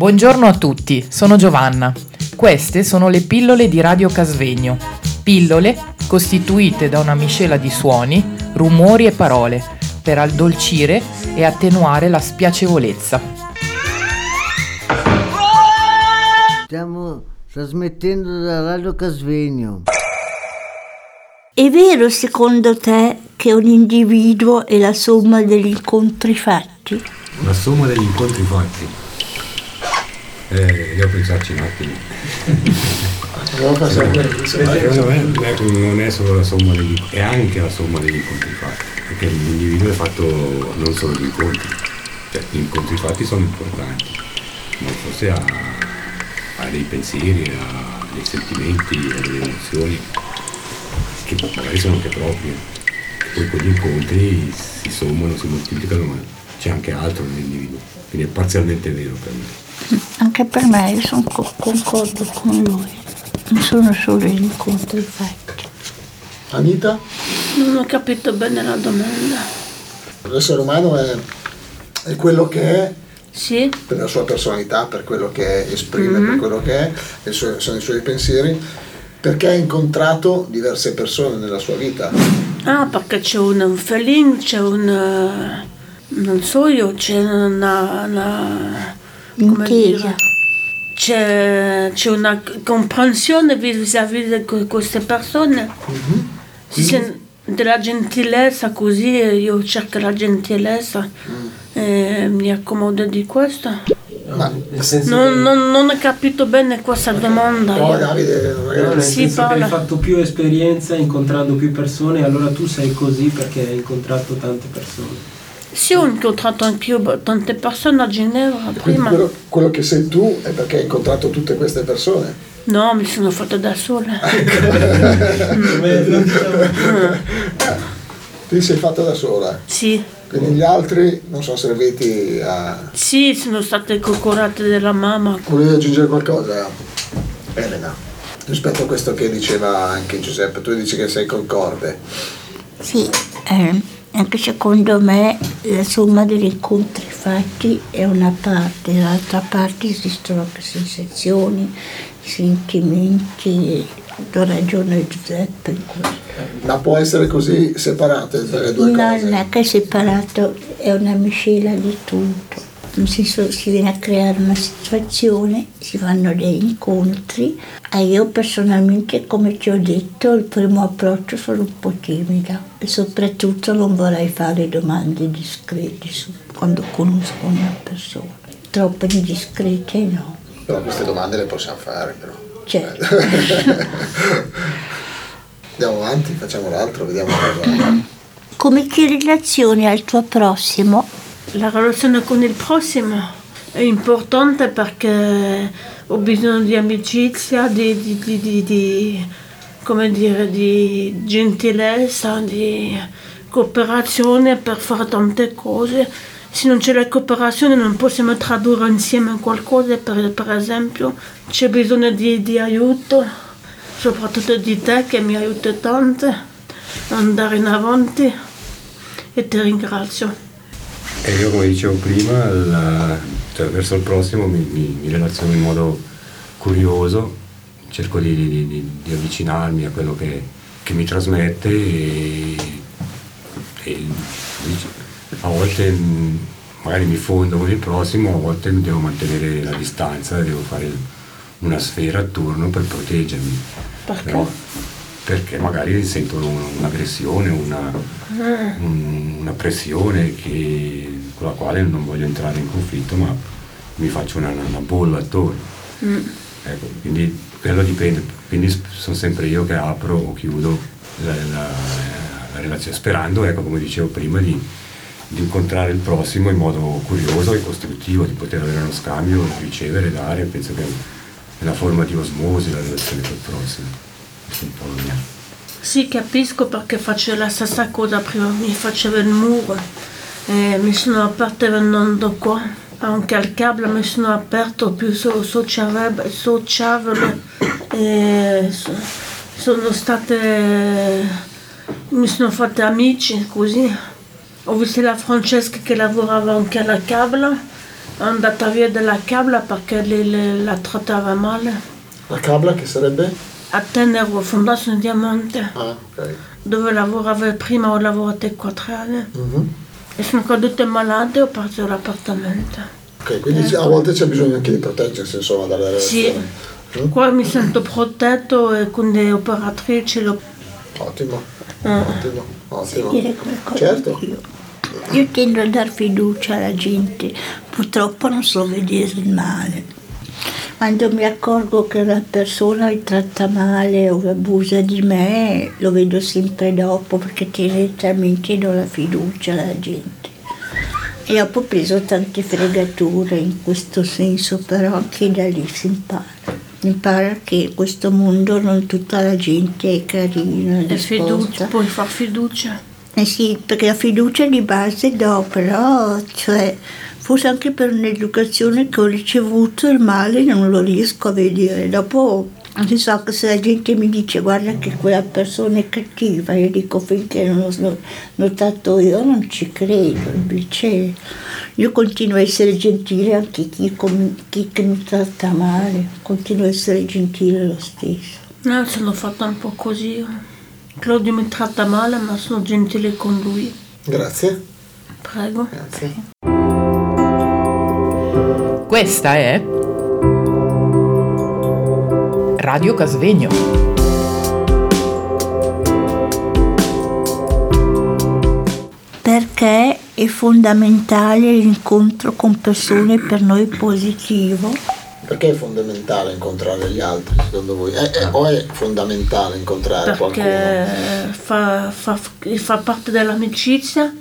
Buongiorno a tutti, sono Giovanna. Queste sono le pillole di Radio Casvegno. Pillole costituite da una miscela di suoni, rumori e parole per addolcire e attenuare la spiacevolezza. Stiamo trasmettendo da Radio Casvegno. È vero secondo te che un individuo è la somma degli incontri fatti? La somma degli incontri fatti. Eh, devo pensarci un attimo. Secondo me non è solo la somma degli è anche la somma degli incontri fatti, perché l'individuo è fatto non solo di incontri, cioè gli incontri fatti sono importanti, ma forse ha, ha dei pensieri, ha dei sentimenti, ha delle emozioni che magari sono anche proprie, poi quegli incontri si sommano, si moltiplicano, ma c'è anche altro nell'individuo, quindi è parzialmente vero per me. Anche per me, io sono co- concordo con lui. Non sono solo gli incontri fatti. Anita? Non ho capito bene la domanda. L'essere umano è, è quello che è Sì? per la sua personalità, per quello che esprime, per quello che è, e so- sono i suoi pensieri, perché ha incontrato diverse persone nella sua vita. Ah, perché c'è un, un feeling, c'è un... eh, non so io, c'è una... una come Intesa. c'è, c'è una comprensione vis-à-vis di que- queste persone. Sì, sì, della gentilezza così, io cerco la gentilezza e mi accomodo di questo. Ma Non, non- non ho capito bene questa domanda. no, io. Davide, magari- Sì, hai fatto più esperienza incontrando più persone, allora tu sei così perché hai incontrato tante persone. Sì, ho incontrato anch'io tante persone a Ginevra prima. quello, quello che sei tu è perché hai incontrato tutte queste persone. No, mi sono fatta da sola. Ti sei fatta da sola, Sì, quindi gli altri non sono serviti a... sì, sono state coccolate della mamma. Volevi aggiungere qualcosa, Elena? Rispetto a questo che diceva anche Giuseppe, tu dici che sei concorde. Sì, eh, anche secondo me la somma degli incontri fatti è una parte, dall'altra parte esistono anche sensazioni, sentimenti, do ragione a Giuseppe. Ma può essere così separate le due No, cose? non è che è separato, è una miscela di tutto. Nel senso si viene a creare una situazione, si fanno degli incontri e io personalmente, come ti ho detto, il primo approccio sono un po' timida e soprattutto non vorrei fare domande discrete su- quando conosco una persona. Troppo indiscrete no. Però queste domande le possiamo fare, però. Certo. Andiamo avanti, facciamo l'altro, vediamo cosa. Come ti relazioni al tuo prossimo? La relazione con il prossimo è importante perché ho bisogno di amicizia, di, di- di- di- come dire, di gentilezza, di cooperazione per fare tante cose. Se non c'è la cooperazione non possiamo tradurre insieme qualcosa, per, per esempio c'è bisogno di, di aiuto, soprattutto di te che mi aiuti tanto ad andare in avanti e ti ringrazio. E io come dicevo prima, la- cioè, verso il prossimo mi, mi- mi relaziono in modo curioso, cerco di, di- di- di avvicinarmi a quello che, che mi trasmette e, e a volte mh, magari mi fondo con il prossimo, a volte devo mantenere la distanza, devo fare una sfera attorno per proteggermi. Perché? Però- perché magari sento un- un'aggressione, una, un- una pressione che- con la quale non voglio entrare in conflitto, ma mi faccio una, una bolla attorno. Ecco, quindi quello dipende, quindi sono sempre io che apro o chiudo la, la- la relazione, sperando, ecco, come dicevo prima, di, di incontrare il prossimo in modo curioso e costruttivo, di poter avere uno scambio, ricevere, dare, penso che è una forma di osmosi la relazione col prossimo. Questo è un po' la mia. Sì, capisco perché faccio la stessa cosa prima, mi facevo il muro e mi sono aperta venendo qua, anche al cable mi sono aperto più so- sociabile, sociabile e so- sono state, mi sono fatte amici così. Ho visto la Francesca che lavorava anche alla cabla è andata via dalla cabla perché le- le- la trattava male. La cabla che sarebbe? A Tenero, Fondazione Diamante, Ah, ok. dove lavoravo prima, ho lavorato quattro anni. Mhm. E sono cadute malate e ho perso l'appartamento. Ok, quindi a volte c'è bisogno anche di proteggersi insomma dalle Sì. relazioni. Mm? Qua mi sento protetto e con le operatrici lo... Ottimo, Ah. ottimo, ottimo. dire qualcosa Certo. anch'io. Io tendo a dar fiducia alla gente, purtroppo non so vedere il male. Quando mi accorgo che una persona mi tratta male o abusa di me, lo vedo sempre dopo perché tendenzialmente do la fiducia alla gente. E ho preso tante fregature in questo senso, però anche da lì si impara. Impara che in questo mondo non tutta la gente è carina, E fiducia, puoi far fiducia. Eh sì, perché la fiducia di base do, però, cioè, forse anche per un'educazione che ho ricevuto il male non lo riesco a vedere. Dopo si so che se la gente mi dice guarda che quella persona è cattiva, io dico finché non l'ho notato io non ci credo, invece io continuo a essere gentile anche chi, chi che mi tratta male, continuo a essere gentile lo stesso. No, sono fatta un po' così. Claudio mi tratta male, ma sono gentile con lui. Grazie, Prego. grazie. Questa è Radio Casvegno. perché è fondamentale l'incontro con persone per noi positivo. Perché è fondamentale incontrare gli altri, secondo voi? È- è- o è fondamentale incontrare qualcuno? Perché fa, fa- fa parte dell'amicizia,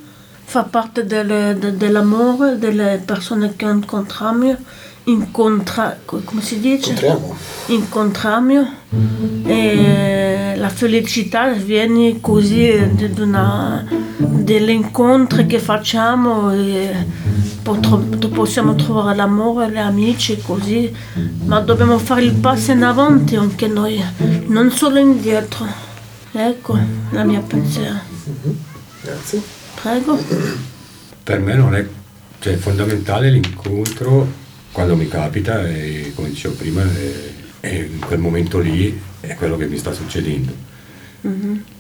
fa parte del- de- dell'amore delle persone che incontriamo, incontra, come si dice? Incontriamo? Incontriamo e la felicità viene così degli incontri che facciamo e possiamo trovare l'amore, le amici così, ma dobbiamo fare il passo in avanti anche noi, non solo indietro. Ecco la mia pensiero. Grazie. Prego. Per me non è cioè, fondamentale l'incontro quando mi capita e come dicevo prima è, è in quel momento lì è quello che mi sta succedendo.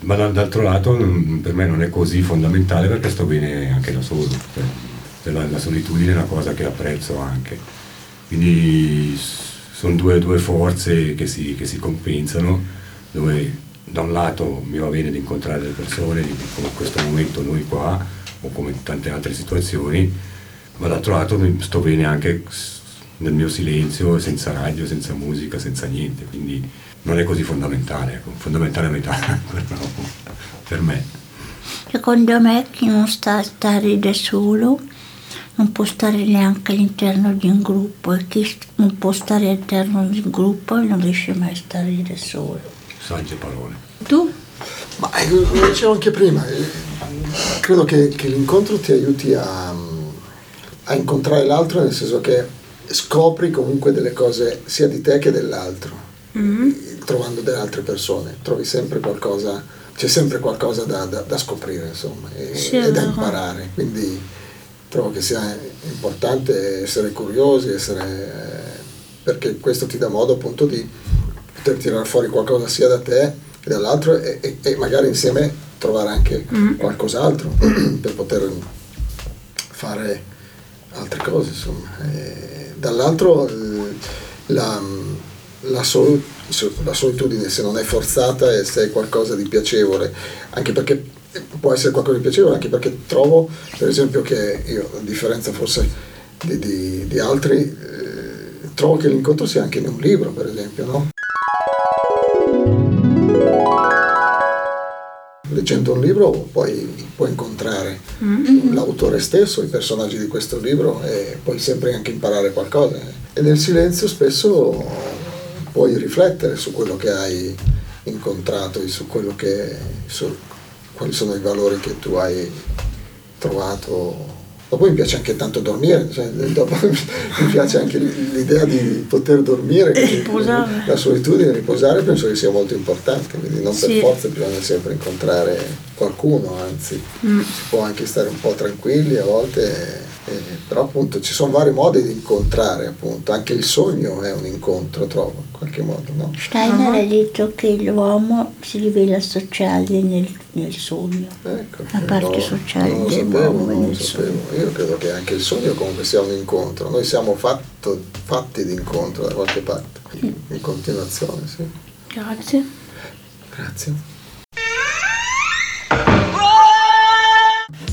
Ma dal- d'altro lato non- per me non è così fondamentale perché sto bene anche da solo. Cioè, cioè la, la solitudine è una cosa che apprezzo anche. Quindi sono due, due forze che si, che si compensano dove da un lato mi va bene di incontrare le persone, come in questo momento noi qua, o come in tante altre situazioni, ma dall'altro lato sto bene anche nel mio silenzio, senza radio, senza musica, senza niente, quindi non è così fondamentale, ecco, fondamentale a metà per me. Secondo me chi non sta a stare da solo non può stare neanche all'interno di un gruppo e chi non può stare all'interno di un gruppo non riesce mai a stare da solo. Sagge parole. Tu? Ma eh, lo dicevo anche prima, eh, credo che, che l'incontro ti aiuti a, a incontrare l'altro nel senso che scopri comunque delle cose sia di te che dell'altro, trovando delle altre persone, trovi sempre qualcosa, c'è sempre qualcosa da, da- da scoprire insomma e, Sì, e da imparare, quindi trovo che sia importante essere curiosi, essere, eh, perché questo ti dà modo appunto di poter tirare fuori qualcosa sia da te che dall'altro e, e- e magari insieme trovare anche qualcos'altro per poter fare altre cose insomma. E dall'altro eh, la, la, sol- la solitudine se non è forzata e se è qualcosa di piacevole anche perché può essere qualcosa di piacevole anche perché trovo per esempio che io a differenza forse di, di- di altri eh, trovo che l'incontro sia anche in un libro per esempio no? Leggendo un libro puoi, puoi incontrare l'autore stesso, i personaggi di questo libro e puoi sempre anche imparare qualcosa. E nel silenzio spesso puoi riflettere su quello che hai incontrato, su quello che, su quali sono i valori che tu hai trovato. Dopo mi piace anche tanto dormire, cioè, dopo mi piace anche l'idea di poter dormire, Riposare. la solitudine, riposare penso che sia molto importante, quindi non per Sì. forza bisogna sempre incontrare qualcuno, anzi si può anche stare un po' tranquilli a volte e, e Però appunto ci sono vari modi di incontrare, appunto, anche il sogno è un incontro, trovo, in qualche modo, no? Steiner ha detto che l'uomo si rivela sociale nel, nel sogno. Ecco, La parte no, sociale non lo dell'uomo sapevo, non lo nel sapevo. Io credo che anche il sogno comunque sia un incontro, noi siamo fatto- fatti di incontro da qualche parte, in continuazione, sì. Grazie. Grazie.